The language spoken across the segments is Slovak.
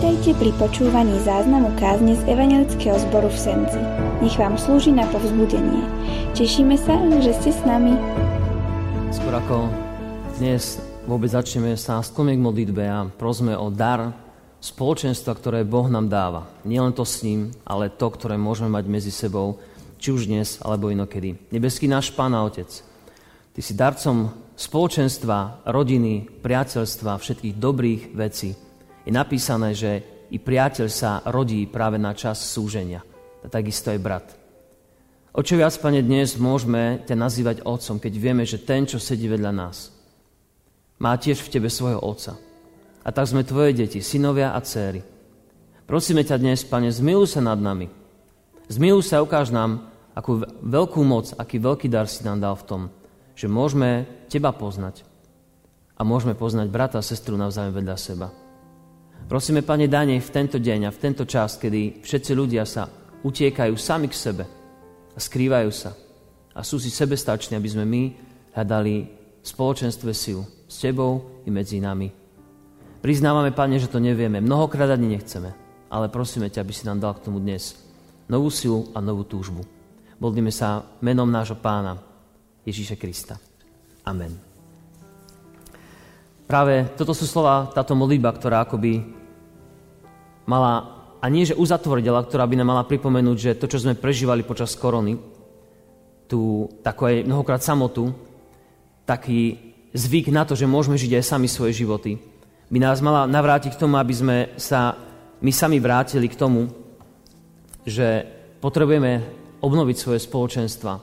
Vítajte pri počúvaní záznamu kázne z Evangelického zboru v Senci. Nech vám slúži na povzbudenie. Tešíme sa, že ste s nami. Skôr ako dnes vôbec začneme sa sklomiť k modlitbe a prosme o dar spoločenstva, ktoré Boh nám dáva. Nielen to s ním, ale to, ktoré môžeme mať medzi sebou, či už dnes, alebo inokedy. Nebeský náš Pán a Otec, Ty si darcom spoločenstva, rodiny, priateľstva, všetkých dobrých vecí je napísané, že i priateľ sa rodí práve na čas súženia. A takisto aj brat. O čo viac, Pane, dnes môžeme ťa nazývať otcom, keď vieme, že ten, čo sedí vedľa nás, má tiež v tebe svojho otca. A tak sme tvoje deti, synovia a céry. Prosíme ťa dnes, Pane, zmiluj sa nad nami. Zmiluj sa, ukáž nám, akú veľkú moc, aký veľký dar si nám dal v tom, že môžeme teba poznať a môžeme poznať brata a sestru navzájom vedľa seba. Prosíme, Pane, dane v tento deň a v tento čas, kedy všetci ľudia sa utiekajú sami k sebe a skrývajú sa a sú si sebestační, aby sme my hľadali spoločenstve silu s Tebou i medzi nami. Priznávame, Pane, že to nevieme, mnohokrát ani nechceme, ale prosíme ťa, aby si nám dal k tomu dnes novú silu a novú túžbu. Modlíme sa menom nášho pána Ježíša Krista. Amen. Práve toto sú slova, táto modlitba, ktorá akoby mala, a nie že uzatvrdila, ktorá by nám mala pripomenúť, že to, čo sme prežívali počas korony, tú takú aj mnohokrát samotu, taký zvyk na to, že môžeme žiť aj sami svoje životy, by nás mala navrátiť k tomu, aby sme sa my sami vrátili k tomu, že potrebujeme obnoviť svoje spoločenstva.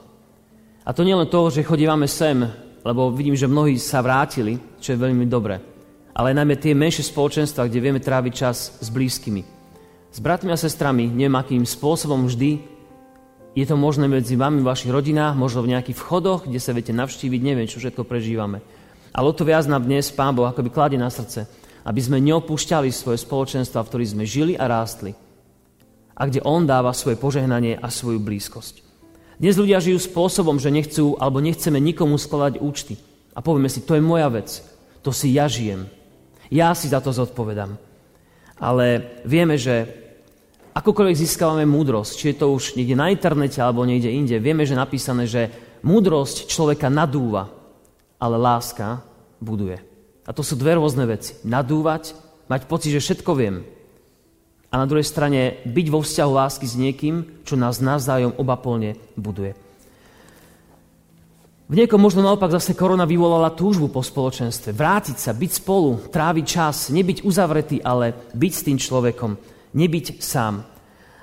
A to nie len to, že chodívame sem, lebo vidím, že mnohí sa vrátili, čo je veľmi dobré ale najmä tie menšie spoločenstva, kde vieme tráviť čas s blízkymi. S bratmi a sestrami, neviem akým spôsobom vždy, je to možné medzi vami v vašich rodinách, možno v nejakých vchodoch, kde sa viete navštíviť, neviem, čo všetko prežívame. Ale o to viac nám dnes Pán Boh akoby kladie na srdce, aby sme neopúšťali svoje spoločenstva, v ktorých sme žili a rástli. A kde On dáva svoje požehnanie a svoju blízkosť. Dnes ľudia žijú spôsobom, že nechcú alebo nechceme nikomu skladať účty. A povieme si, to je moja vec, to si ja žijem. Ja si za to zodpovedám. Ale vieme, že akokoľvek získavame múdrosť, či je to už niekde na internete alebo niekde inde, vieme, že je napísané, že múdrosť človeka nadúva, ale láska buduje. A to sú dve rôzne veci. Nadúvať, mať pocit, že všetko viem. A na druhej strane byť vo vzťahu lásky s niekým, čo nás navzájom oba plne buduje. V niekom možno naopak zase korona vyvolala túžbu po spoločenstve. Vrátiť sa, byť spolu, tráviť čas, nebyť uzavretý, ale byť s tým človekom, nebyť sám.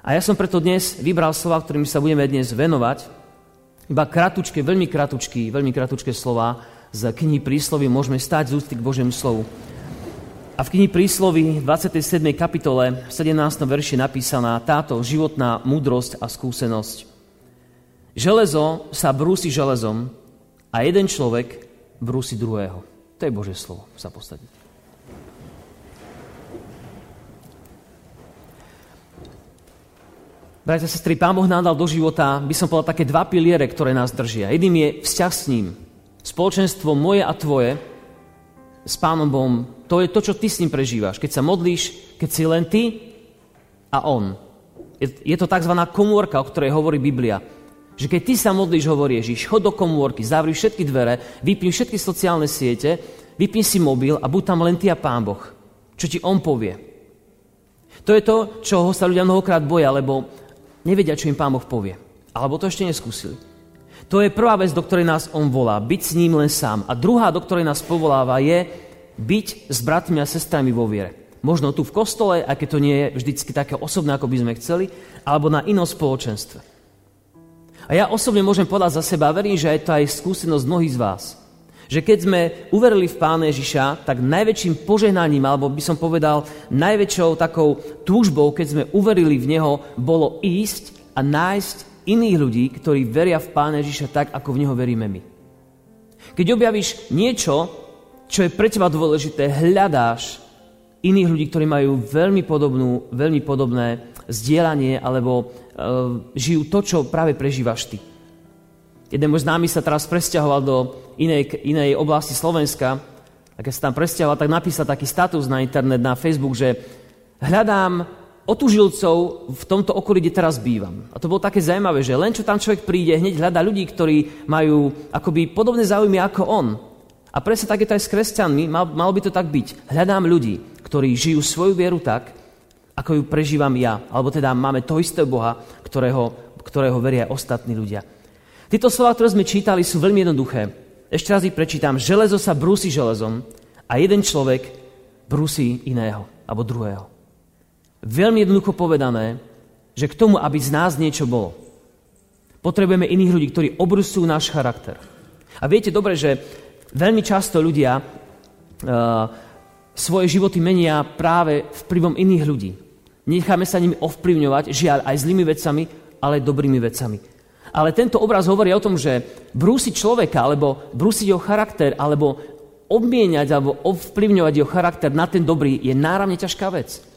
A ja som preto dnes vybral slova, ktorými sa budeme dnes venovať. Iba kratučké, veľmi kratučké, veľmi kratučké slova z knihy Príslovy môžeme stať z ústy k Božiemu slovu. A v knihy Príslovy v 27. kapitole v 17. verši napísaná táto životná múdrosť a skúsenosť. Železo sa brúsi železom, a jeden človek brúsi druhého. To je Božie slovo sa podstate. Bratia, sestry, Pán Boh nám do života, by som povedal, také dva piliere, ktoré nás držia. Jedným je vzťah s ním. Spoločenstvo moje a tvoje s Pánom Bohom, to je to, čo ty s ním prežívaš. Keď sa modlíš, keď si len ty a on. Je, to tzv. komórka, o ktorej hovorí Biblia. Že keď ty sa modlíš, hovorí Ježiš, chod do komórky, zavri všetky dvere, vypni všetky sociálne siete, vypni si mobil a buď tam len ty a Pán Boh. Čo ti On povie. To je to, čoho sa ľudia mnohokrát boja, lebo nevedia, čo im Pán Boh povie. Alebo to ešte neskúsili. To je prvá vec, do ktorej nás On volá. Byť s ním len sám. A druhá, do ktorej nás povoláva, je byť s bratmi a sestrami vo viere. Možno tu v kostole, aj keď to nie je vždycky také osobné, ako by sme chceli, alebo na inom spoločenstve. A ja osobne môžem povedať za seba, verím, že je to aj skúsenosť mnohých z vás, že keď sme uverili v Pána Ježiša, tak najväčším požehnaním, alebo by som povedal, najväčšou takou túžbou, keď sme uverili v Neho, bolo ísť a nájsť iných ľudí, ktorí veria v Pána Ježiša tak, ako v Neho veríme my. Keď objavíš niečo, čo je pre teba dôležité, hľadáš iných ľudí, ktorí majú veľmi, podobnú, veľmi podobné zdieľanie alebo uh, žijú to, čo práve prežívaš ty. Jeden môj známy sa teraz presťahoval do inej, inej oblasti Slovenska a keď sa tam presťahoval, tak napísal taký status na internet, na Facebook, že hľadám otužilcov v tomto okolí, kde teraz bývam. A to bolo také zaujímavé, že len čo tam človek príde, hneď hľadá ľudí, ktorí majú akoby podobné záujmy ako on. A presne tak je to aj s kresťanmi, mal, malo by to tak byť. Hľadám ľudí, ktorí žijú svoju vieru tak, ako ju prežívam ja. Alebo teda máme to isté Boha, ktorého, ktorého veria aj ostatní ľudia. Tieto slova, ktoré sme čítali, sú veľmi jednoduché. Ešte raz ich prečítam. Železo sa brúsi železom a jeden človek brúsi iného alebo druhého. Veľmi jednoducho povedané, že k tomu, aby z nás niečo bolo, potrebujeme iných ľudí, ktorí obrusujú náš charakter. A viete dobre, že veľmi často ľudia uh, svoje životy menia práve vplyvom iných ľudí. Necháme sa nimi ovplyvňovať, žiaľ, aj zlými vecami, ale dobrými vecami. Ale tento obraz hovorí o tom, že brúsiť človeka, alebo brúsiť jeho charakter, alebo obmieniať, alebo ovplyvňovať jeho charakter na ten dobrý je náramne ťažká vec.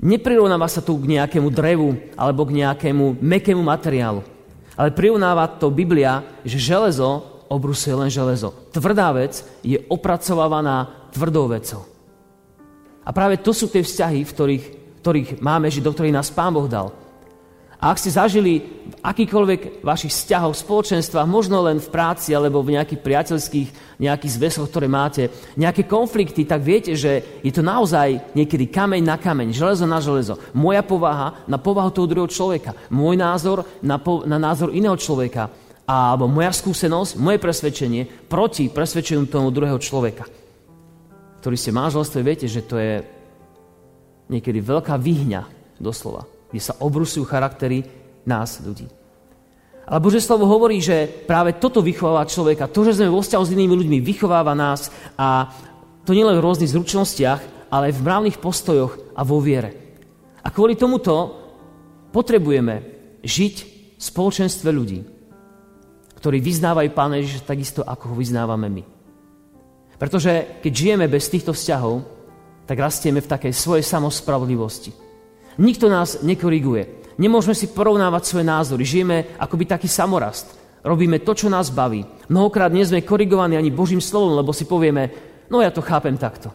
Neprirovnáva sa tu k nejakému drevu alebo k nejakému mekému materiálu. Ale prirovnáva to Biblia, že železo obrusuje len železo. Tvrdá vec je opracovávaná tvrdou vecou. A práve to sú tie vzťahy, v ktorých, ktorých máme žiť, do ktorých nás Pán Boh dal. A ak ste zažili v akýkoľvek vašich vzťahov, spoločenstvách, možno len v práci alebo v nejakých priateľských, nejakých zväzoch, ktoré máte, nejaké konflikty, tak viete, že je to naozaj niekedy kameň na kameň, železo na železo. Moja povaha na povahu toho druhého človeka, môj názor na, po, na názor iného človeka, alebo moja skúsenosť, moje presvedčenie proti presvedčeniu tomu druhého človeka, ktorý ste manželstve, viete, že to je niekedy veľká výhňa, doslova kde sa obrusujú charaktery nás, ľudí. Ale Bože slovo hovorí, že práve toto vychováva človeka. To, že sme vo vzťahu s inými ľuďmi, vychováva nás a to nielen v rôznych zručnostiach, ale aj v mravných postojoch a vo viere. A kvôli tomuto potrebujeme žiť v spoločenstve ľudí, ktorí vyznávajú Pána Ježiša takisto, ako ho vyznávame my. Pretože keď žijeme bez týchto vzťahov, tak rastieme v takej svojej samospravodlivosti Nikto nás nekoriguje. Nemôžeme si porovnávať svoje názory. Žijeme akoby taký samorast. Robíme to, čo nás baví. Mnohokrát nie sme korigovaní ani Božím slovom, lebo si povieme, no ja to chápem takto.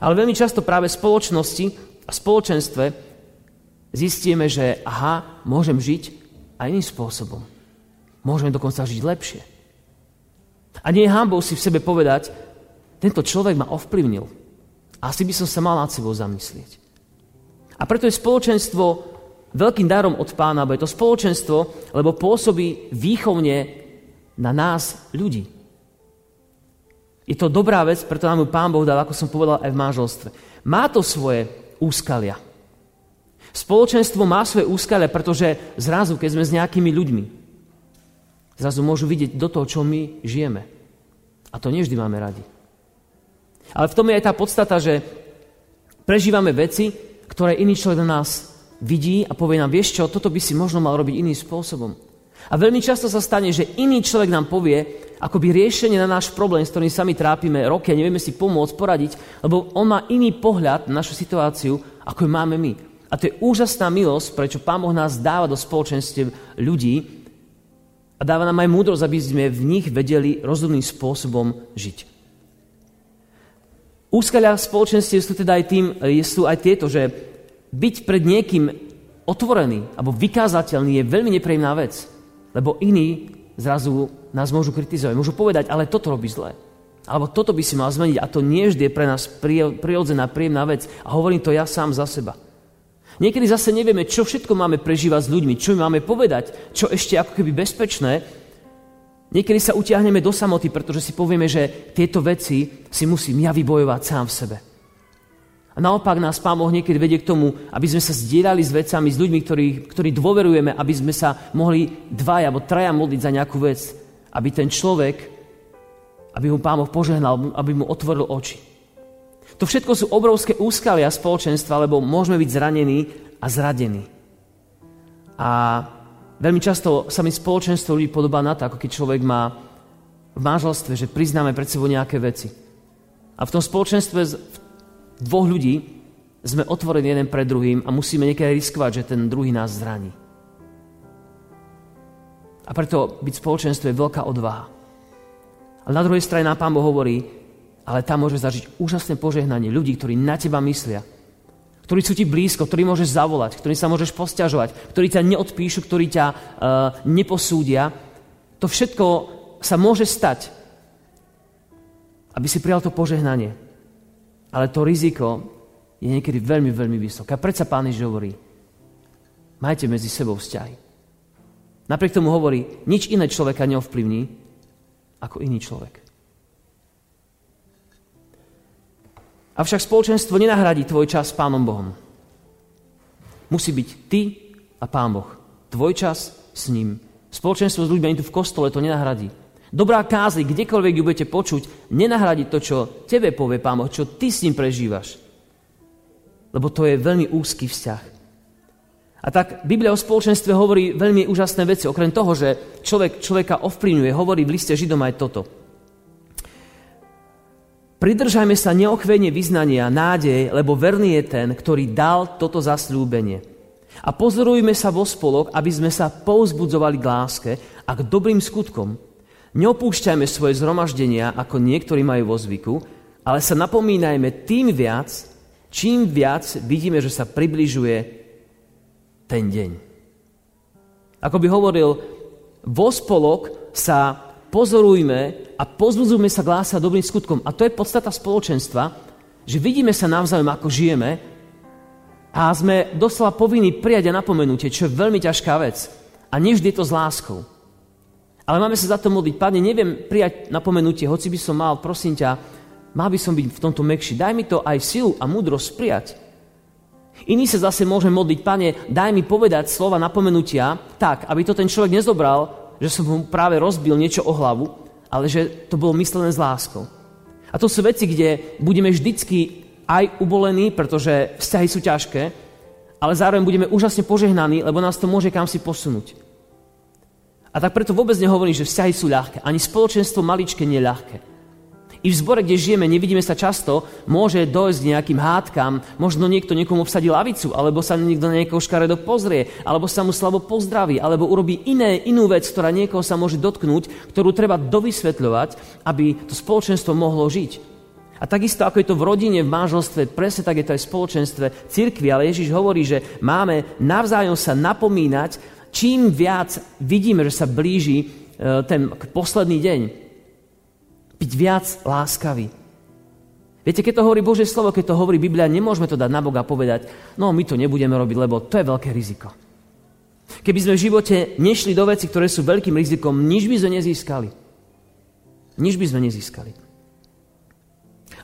Ale veľmi často práve v spoločnosti a spoločenstve zistíme, že aha, môžem žiť aj iným spôsobom. Môžeme dokonca žiť lepšie. A nie je hambou si v sebe povedať, tento človek ma ovplyvnil. Asi by som sa mal nad sebou zamyslieť. A preto je spoločenstvo veľkým darom od pána, bo je to spoločenstvo, lebo pôsobí výchovne na nás ľudí. Je to dobrá vec, preto nám ju pán Boh dal, ako som povedal, aj v manželstve. Má to svoje úskalia. Spoločenstvo má svoje úskalia, pretože zrazu, keď sme s nejakými ľuďmi, zrazu môžu vidieť do toho, čo my žijeme. A to nevždy máme radi. Ale v tom je aj tá podstata, že prežívame veci, ktoré iný človek na nás vidí a povie nám, vieš čo, toto by si možno mal robiť iným spôsobom. A veľmi často sa stane, že iný človek nám povie akoby riešenie na náš problém, s ktorým sami trápime roky a nevieme si pomôcť, poradiť, lebo on má iný pohľad na našu situáciu, ako ju máme my. A to je úžasná milosť, prečo Pán Boh nás dáva do spoločenstiev ľudí a dáva nám aj múdrosť, aby sme v nich vedeli rozumným spôsobom žiť. Úskalia v spoločenstve sú teda aj tým, sú aj tieto, že byť pred niekým otvorený alebo vykázateľný je veľmi nepríjemná vec. Lebo iní zrazu nás môžu kritizovať. Môžu povedať, ale toto robí zle. Alebo toto by si mal zmeniť. A to nie vždy je pre nás prirodzená, príjemná vec. A hovorím to ja sám za seba. Niekedy zase nevieme, čo všetko máme prežívať s ľuďmi, čo im máme povedať, čo ešte ako keby bezpečné, Niekedy sa utiahneme do samoty, pretože si povieme, že tieto veci si musím ja vybojovať sám v sebe. Naopak nás Pán Boh niekedy vedie k tomu, aby sme sa zdieľali s vecami, s ľuďmi, ktorí, ktorí dôverujeme, aby sme sa mohli dvaja alebo traja modliť za nejakú vec, aby ten človek, aby mu Pán Boh požehnal, aby mu otvoril oči. To všetko sú obrovské úskalia spoločenstva, lebo môžeme byť zranení a zradení. A Veľmi často sa mi spoločenstvo ľudí podobá na to, ako keď človek má v manželstve, že priznáme pred sebou nejaké veci. A v tom spoločenstve dvoch ľudí sme otvorení jeden pred druhým a musíme niekedy riskovať, že ten druhý nás zraní. A preto byť spoločenstvo je veľká odvaha. Ale na druhej strane nám Pán Boh hovorí, ale tam môže zažiť úžasné požehnanie ľudí, ktorí na teba myslia, ktorí sú ti blízko, ktorí môžeš zavolať, ktorí sa môžeš posťažovať, ktorí ťa neodpíšu, ktorí ťa uh, neposúdia. To všetko sa môže stať, aby si prijal to požehnanie. Ale to riziko je niekedy veľmi, veľmi vysoké. A predsa Pán Ježiš hovorí, majte medzi sebou vzťahy. Napriek tomu hovorí, nič iné človeka neovplyvní ako iný človek. Avšak spoločenstvo nenahradí tvoj čas s Pánom Bohom. Musí byť ty a Pán Boh. Tvoj čas s ním. Spoločenstvo s ľuďmi tu v kostole to nenahradí. Dobrá kázy, kdekoľvek ju budete počuť, nenahradí to, čo tebe povie Pán Boh, čo ty s ním prežívaš. Lebo to je veľmi úzky vzťah. A tak Biblia o spoločenstve hovorí veľmi úžasné veci. Okrem toho, že človek človeka ovplyvňuje, hovorí v liste Židom aj toto. Pridržajme sa neochvejne vyznania, nádej, lebo verný je ten, ktorý dal toto zasľúbenie. A pozorujme sa vo spolok, aby sme sa pouzbudzovali k láske a k dobrým skutkom. Neopúšťajme svoje zhromaždenia, ako niektorí majú vo zvyku, ale sa napomínajme tým viac, čím viac vidíme, že sa približuje ten deň. Ako by hovoril, vo spolok sa pozorujme a pozbudzujme sa k lása dobrým skutkom. A to je podstata spoločenstva, že vidíme sa navzájom, ako žijeme a sme doslova povinní prijať a napomenutie, čo je veľmi ťažká vec. A nevždy je to s láskou. Ale máme sa za to modliť. Pane, neviem prijať napomenutie, hoci by som mal, prosím ťa, mal by som byť v tomto mekší. Daj mi to aj silu a múdrosť prijať. Iný sa zase môže modliť, pane, daj mi povedať slova napomenutia tak, aby to ten človek nezobral že som mu práve rozbil niečo o hlavu, ale že to bolo myslené s láskou. A to sú veci, kde budeme vždycky aj ubolení, pretože vzťahy sú ťažké, ale zároveň budeme úžasne požehnaní, lebo nás to môže kam si posunúť. A tak preto vôbec nehovorím, že vzťahy sú ľahké. Ani spoločenstvo maličké nie ľahké. I v zbore, kde žijeme, nevidíme sa často, môže dojsť k nejakým hádkam, možno niekto niekomu obsadí lavicu, alebo sa niekto na niekoho škaredo pozrie, alebo sa mu slabo pozdraví, alebo urobí iné, inú vec, ktorá niekoho sa môže dotknúť, ktorú treba dovysvetľovať, aby to spoločenstvo mohlo žiť. A takisto, ako je to v rodine, v manželstve, presne tak je to aj v spoločenstve cirkvi, ale Ježiš hovorí, že máme navzájom sa napomínať, čím viac vidíme, že sa blíži e, ten posledný deň, byť viac láskavý. Viete, keď to hovorí Božie slovo, keď to hovorí Biblia, nemôžeme to dať na Boga a povedať, no my to nebudeme robiť, lebo to je veľké riziko. Keby sme v živote nešli do veci, ktoré sú veľkým rizikom, nič by sme nezískali. Nič by sme nezískali.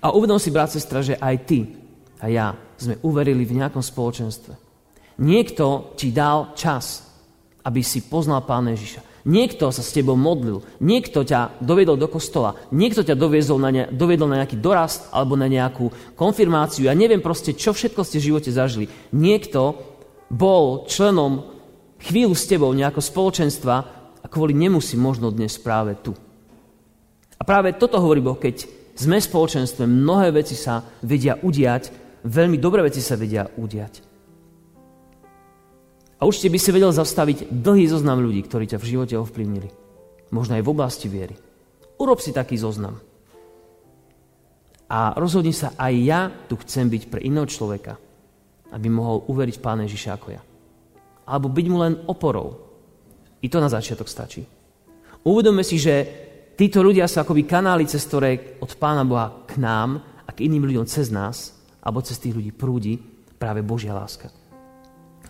A uvedom si, brat, sestra, že aj ty a ja sme uverili v nejakom spoločenstve. Niekto ti dal čas, aby si poznal Pána Ježiša. Niekto sa s tebou modlil, niekto ťa dovedol do kostola, niekto ťa doviezol na ne, dovedol na nejaký dorast alebo na nejakú konfirmáciu. Ja neviem proste, čo všetko ste v živote zažili. Niekto bol členom chvíľu s tebou nejakého spoločenstva a kvôli nemu si možno dnes práve tu. A práve toto hovorí Boh, keď sme spoločenstve, mnohé veci sa vedia udiať, veľmi dobré veci sa vedia udiať. A určite by si vedel zastaviť dlhý zoznam ľudí, ktorí ťa v živote ovplyvnili. Možno aj v oblasti viery. Urob si taký zoznam. A rozhodni sa, aj ja tu chcem byť pre iného človeka, aby mohol uveriť Pána Ježiša ako ja. Alebo byť mu len oporou. I to na začiatok stačí. Uvedome si, že títo ľudia sú akoby kanály, cez ktoré od Pána Boha k nám a k iným ľuďom cez nás, alebo cez tých ľudí prúdi práve Božia láska.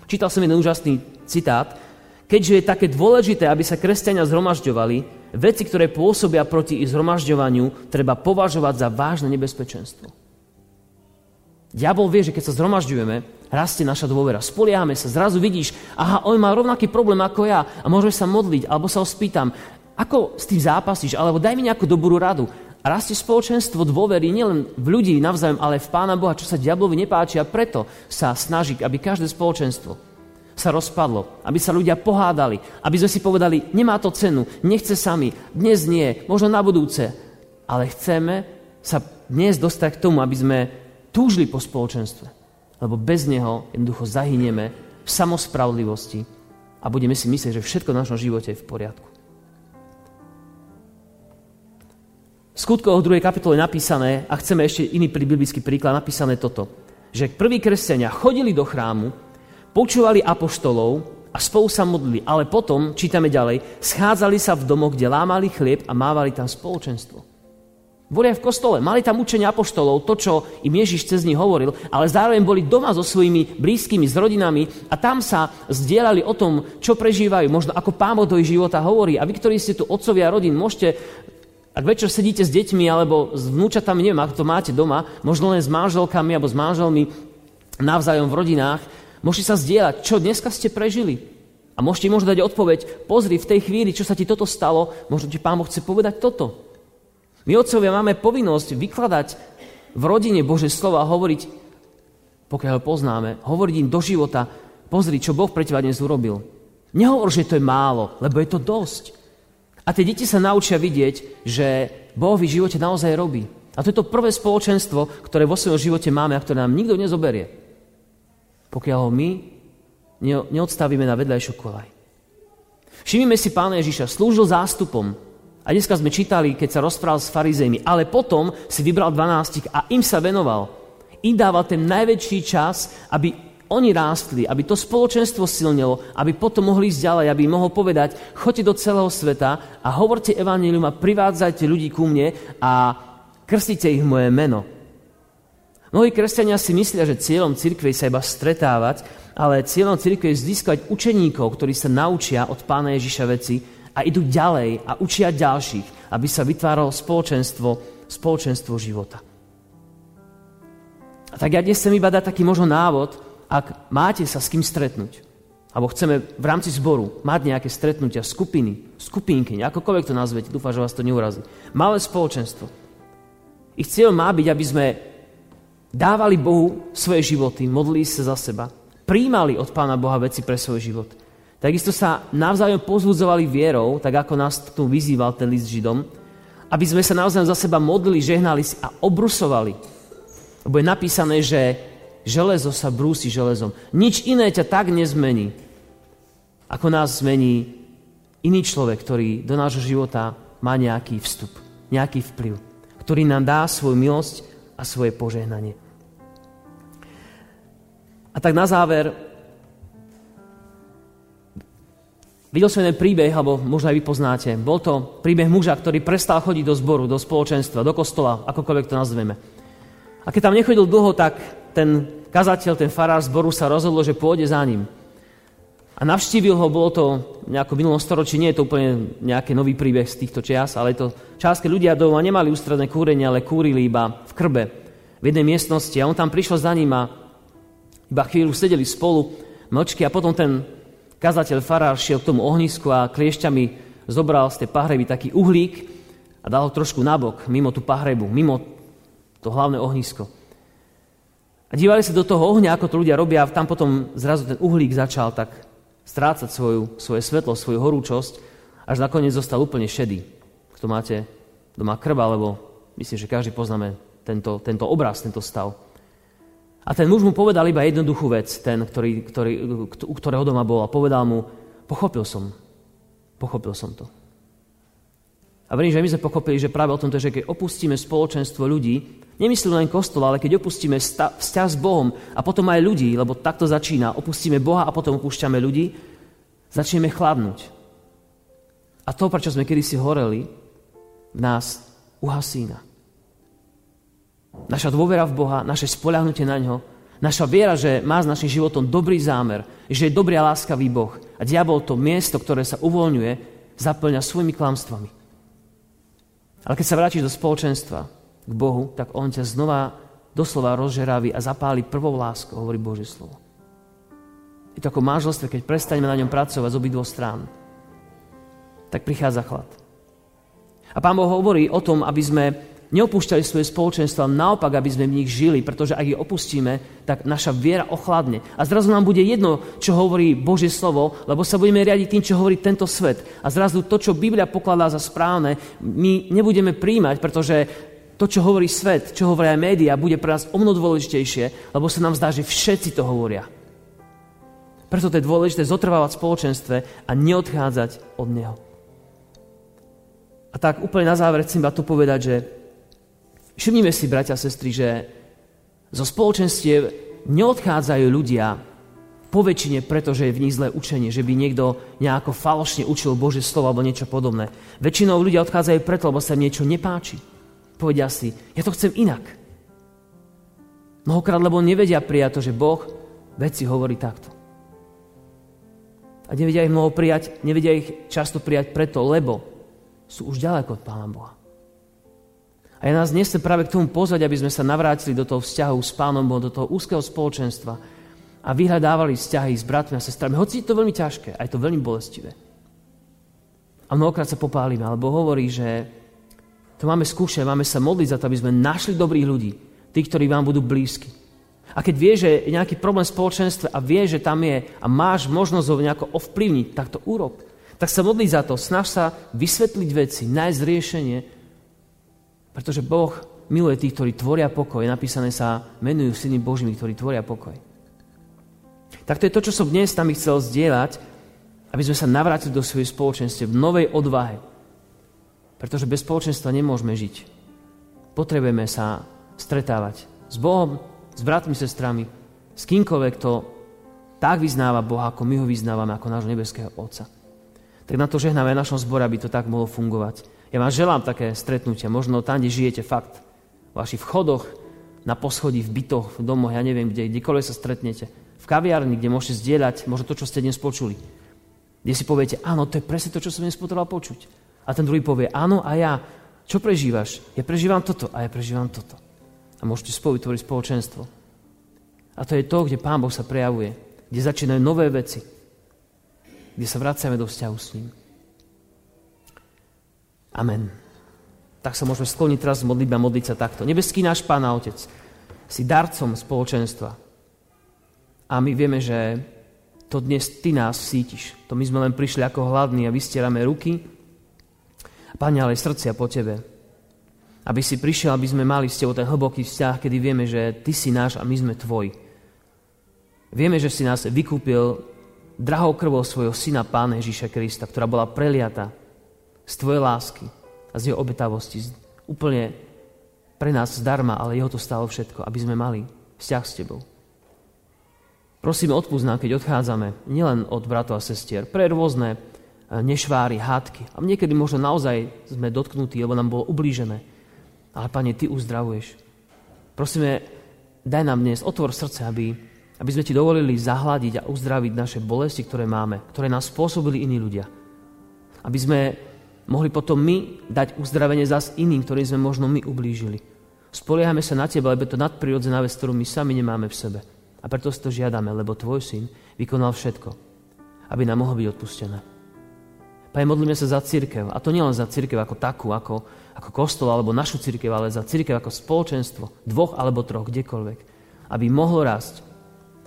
Čítal som jeden úžasný citát. Keďže je také dôležité, aby sa kresťania zhromažďovali, veci, ktoré pôsobia proti ich zhromažďovaniu, treba považovať za vážne nebezpečenstvo. Diabol vie, že keď sa zhromažďujeme, rastie naša dôvera. Spoliehame sa, zrazu vidíš, aha, on má rovnaký problém ako ja a môžeme sa modliť, alebo sa ho spýtam, ako s tým zápasíš, alebo daj mi nejakú dobrú radu. A rastie spoločenstvo dôvery nielen v ľudí navzájom, ale v Pána Boha, čo sa diablovi nepáči a preto sa snaží, aby každé spoločenstvo sa rozpadlo, aby sa ľudia pohádali, aby sme si povedali, nemá to cenu, nechce sami, dnes nie, možno na budúce, ale chceme sa dnes dostať k tomu, aby sme túžili po spoločenstve, lebo bez neho jednoducho zahynieme v samospravlivosti a budeme si myslieť, že všetko v našom živote je v poriadku. V skutkoch 2. kapitole napísané, a chceme ešte iný biblický príklad, napísané toto, že prví kresťania chodili do chrámu, počúvali apoštolov a spolu sa modlili, ale potom, čítame ďalej, schádzali sa v domoch, kde lámali chlieb a mávali tam spoločenstvo. Boli aj v kostole, mali tam učenie apoštolov, to, čo im Ježiš cez nich hovoril, ale zároveň boli doma so svojimi blízkymi, s rodinami a tam sa zdieľali o tom, čo prežívajú, možno ako pán do ich života hovorí. A vy, ktorí ste tu otcovia rodín, môžete, ak večer sedíte s deťmi alebo s vnúčatami, neviem, ako to máte doma, možno len s manželkami alebo s manželmi navzájom v rodinách, môžete sa zdieľať, čo dneska ste prežili. A môžete možno dať odpoveď, pozri, v tej chvíli, čo sa ti toto stalo, možno ti pán chce povedať toto. My, otcovia, máme povinnosť vykladať v rodine Bože slovo a hovoriť, pokiaľ ho poznáme, hovoriť im do života, pozri, čo Boh pre teba dnes urobil. Nehovor, že to je málo, lebo je to dosť. A tie deti sa naučia vidieť, že Boh v živote naozaj robí. A to je to prvé spoločenstvo, ktoré vo svojom živote máme a ktoré nám nikto nezoberie. Pokiaľ ho my neodstavíme na vedľajšiu kolaj. Všimnime si pána Ježiša, slúžil zástupom, a dneska sme čítali, keď sa rozprával s farizejmi, ale potom si vybral 12 a im sa venoval. Im dával ten najväčší čas, aby oni rástli, aby to spoločenstvo silnilo, aby potom mohli ísť ďalej, aby mohol povedať, choďte do celého sveta a hovorte evanílium a privádzajte ľudí ku mne a krstite ich moje meno. Mnohí kresťania si myslia, že cieľom cirkve sa iba stretávať, ale cieľom cirkve je získať učeníkov, ktorí sa naučia od pána Ježiša veci, a idú ďalej a učia ďalších, aby sa vytváralo spoločenstvo, spoločenstvo života. A tak ja dnes chcem iba dať taký možno návod, ak máte sa s kým stretnúť, alebo chceme v rámci zboru mať nejaké stretnutia, skupiny, skupinky, akokoľvek to nazvete, dúfam, že vás to neurazí. Malé spoločenstvo. Ich cieľ má byť, aby sme dávali Bohu svoje životy, modlili sa za seba, príjmali od Pána Boha veci pre svoj život – Takisto sa navzájom pozbudzovali vierou, tak ako nás tu vyzýval ten list Židom, aby sme sa navzájom za seba modlili, žehnali a obrusovali. Lebo je napísané, že železo sa brúsi železom. Nič iné ťa tak nezmení, ako nás zmení iný človek, ktorý do nášho života má nejaký vstup, nejaký vplyv, ktorý nám dá svoju milosť a svoje požehnanie. A tak na záver Videl som jeden príbeh, alebo možno aj vy poznáte. Bol to príbeh muža, ktorý prestal chodiť do zboru, do spoločenstva, do kostola, akokoľvek to nazveme. A keď tam nechodil dlho, tak ten kazateľ, ten farár zboru sa rozhodol, že pôjde za ním. A navštívil ho, bolo to nejako v minulom storočí, nie je to úplne nejaký nový príbeh z týchto čias, ale je to čas, keď ľudia doma nemali ústredné kúrenie, ale kúrili iba v krbe, v jednej miestnosti. A on tam prišiel za ním a iba chvíľu sedeli spolu, mlčky a potom ten kazateľ farár šiel k tomu ohnisku a kliešťami zobral z tej pahreby taký uhlík a dal ho trošku nabok, mimo tú pahrebu, mimo to hlavné ohnisko. A dívali sa do toho ohňa, ako to ľudia robia a tam potom zrazu ten uhlík začal tak strácať svoju, svoje svetlo, svoju horúčosť, až nakoniec zostal úplne šedý. Kto máte doma krv, alebo myslím, že každý poznáme tento, tento obraz, tento stav. A ten muž mu povedal iba jednoduchú vec, ten, ktorý, ktorý, u ktorého doma bol a povedal mu, pochopil som, pochopil som to. A verím, že my sme pochopili, že práve o tomto, že keď opustíme spoločenstvo ľudí, nemyslím len kostol, ale keď opustíme vzťah s Bohom a potom aj ľudí, lebo takto začína, opustíme Boha a potom opúšťame ľudí, začneme chladnúť. A to, prečo sme kedysi horeli, v nás uhasína. Naša dôvera v Boha, naše spoľahnutie na ňo, naša viera, že má s našim životom dobrý zámer, že je dobrý a láskavý Boh. A diabol to miesto, ktoré sa uvoľňuje, zaplňa svojimi klamstvami. Ale keď sa vrátiš do spoločenstva k Bohu, tak On ťa znova doslova rozžeraví a zapáli prvou láskou, hovorí Božie slovo. Je to ako manželstve, keď prestaneme na ňom pracovať z obidvoch strán, tak prichádza chlad. A Pán Boh hovorí o tom, aby sme neopúšťali svoje spoločenstva, naopak, aby sme v nich žili, pretože ak ich opustíme, tak naša viera ochladne. A zrazu nám bude jedno, čo hovorí Božie slovo, lebo sa budeme riadiť tým, čo hovorí tento svet. A zrazu to, čo Biblia pokladá za správne, my nebudeme príjmať, pretože to, čo hovorí svet, čo hovoria aj médiá, bude pre nás o mnoho dôležitejšie, lebo sa nám zdá, že všetci to hovoria. Preto to je dôležité zotrvávať spoločenstve a neodchádzať od neho. A tak úplne na záver chcem iba tu povedať, že Všimnime si, bratia a sestry, že zo spoločenstiev neodchádzajú ľudia po väčšine, pretože je v nich zlé učenie, že by niekto nejako falošne učil Bože slovo alebo niečo podobné. Väčšinou ľudia odchádzajú preto, lebo sa im niečo nepáči. Povedia si, ja to chcem inak. Mnohokrát, lebo nevedia prijať to, že Boh veci hovorí takto. A nevedia ich mnoho prijať, nevedia ich často prijať preto, lebo sú už ďaleko od Pána Boha. A ja nás nechcem práve k tomu pozvať, aby sme sa navrátili do toho vzťahu s Pánom Bohom, do toho úzkeho spoločenstva a vyhľadávali vzťahy s bratmi a sestrami. Hoci je to veľmi ťažké a je to veľmi bolestivé. A mnohokrát sa popálime, alebo hovorí, že to máme skúšať, máme sa modliť za to, aby sme našli dobrých ľudí, tých, ktorí vám budú blízki. A keď vie, že je nejaký problém v spoločenstve a vie, že tam je a máš možnosť ho nejako ovplyvniť, tak to urob. Tak sa modli za to, snaž sa vysvetliť veci, nájsť riešenie, pretože Boh miluje tých, ktorí tvoria pokoj. Napísané sa menujú syny Božími, ktorí tvoria pokoj. Tak to je to, čo som dnes tam chcel zdieľať, aby sme sa navrátili do svojej spoločenstve v novej odvahe. Pretože bez spoločenstva nemôžeme žiť. Potrebujeme sa stretávať s Bohom, s bratmi, sestrami, s kýmkoľvek, kto tak vyznáva Boha, ako my ho vyznávame, ako nášho nebeského Otca. Tak na to žehnáme v našom zbore, aby to tak mohlo fungovať. Ja vám želám také stretnutia, možno tam, kde žijete fakt, v vašich vchodoch, na poschodí, v bytoch, v domoch, ja neviem kde, kdekoľvek sa stretnete, v kaviarni, kde môžete zdieľať možno to, čo ste dnes počuli. Kde si poviete, áno, to je presne to, čo som dnes potreboval počuť. A ten druhý povie, áno, a ja, čo prežívaš? Ja prežívam toto a ja prežívam toto a môžete spolu vytvoriť spoločenstvo. A to je to, kde Pán Boh sa prejavuje, kde začínajú nové veci, kde sa vraciame do vzťahu s ním. Amen. Tak sa môžeme skloniť teraz modliť a modliť sa takto. Nebeský náš Pán a Otec, si darcom spoločenstva. A my vieme, že to dnes Ty nás sítiš. To my sme len prišli ako hladní a vystierame ruky. Pane, ale srdcia po Tebe aby si prišiel, aby sme mali s tebou ten hlboký vzťah, kedy vieme, že ty si náš a my sme tvoji. Vieme, že si nás vykúpil drahou krvou svojho syna Pána Ježíša Krista, ktorá bola preliata z tvojej lásky a z jeho obetavosti. Úplne pre nás zdarma, ale jeho to stalo všetko, aby sme mali vzťah s tebou. Prosíme, odpúsť nám, keď odchádzame, nielen od bratov a sestier, pre rôzne eh, nešváry, hádky. A niekedy možno naozaj sme dotknutí, lebo nám bolo ublížené. Ale, Pane, Ty uzdravuješ. Prosíme, daj nám dnes, otvor srdce, aby, aby sme Ti dovolili zahladiť a uzdraviť naše bolesti, ktoré máme, ktoré nás spôsobili iní ľudia. Aby sme mohli potom my dať uzdravenie zás iným, ktorým sme možno my ublížili. Spoliehame sa na Teba, lebo to nadprirodzená vec, ktorú my sami nemáme v sebe. A preto si to žiadame, lebo Tvoj syn vykonal všetko, aby nám mohlo byť odpustené. Pane, modlíme sa za církev. A to nielen za církev ako takú, ako, ako kostol alebo našu církev, ale za církev ako spoločenstvo, dvoch alebo troch, kdekoľvek. Aby mohlo rásť,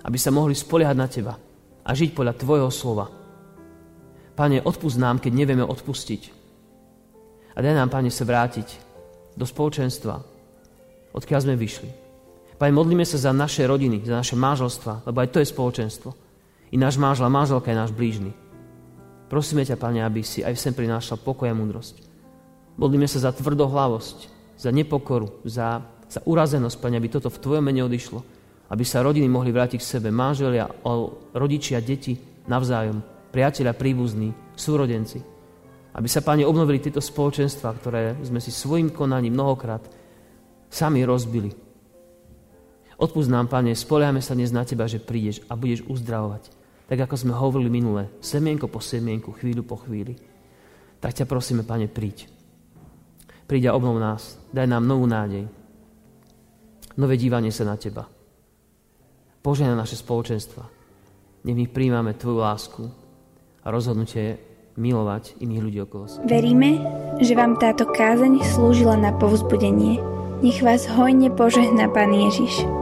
aby sa mohli spoliehať na Teba a žiť podľa Tvojho slova. Pane, odpust nám, keď nevieme odpustiť. A daj nám, Pane, sa vrátiť do spoločenstva, odkiaľ sme vyšli. Pane, modlíme sa za naše rodiny, za naše manželstva, lebo aj to je spoločenstvo. I náš manžel a manželka je náš blížny. Prosíme ťa, Pane, aby si aj sem prinášal pokoj a múdrosť. Modlíme sa za tvrdohlavosť, za nepokoru, za, za urazenosť, Pane, aby toto v Tvojom mene odišlo. Aby sa rodiny mohli vrátiť k sebe, manželia, rodičia, deti navzájom, priatelia, príbuzní, súrodenci. Aby sa, Pane, obnovili tieto spoločenstva, ktoré sme si svojim konaním mnohokrát sami rozbili. Odpúsť nám, Pane, spoliame sa dnes na Teba, že prídeš a budeš uzdravovať. Tak ako sme hovorili minule, semienko po semienku, chvíľu po chvíli. Tak ťa prosíme, Pane, príď. Príď a obnov nás. Daj nám novú nádej. Nové dívanie sa na Teba. Požehnaj naše spoločenstva. Nech my príjmame Tvoju lásku a rozhodnutie milovať iných ľudí okolo seba. Veríme, že vám táto kázeň slúžila na povzbudenie. Nech vás hojne požehná Pán Ježiš.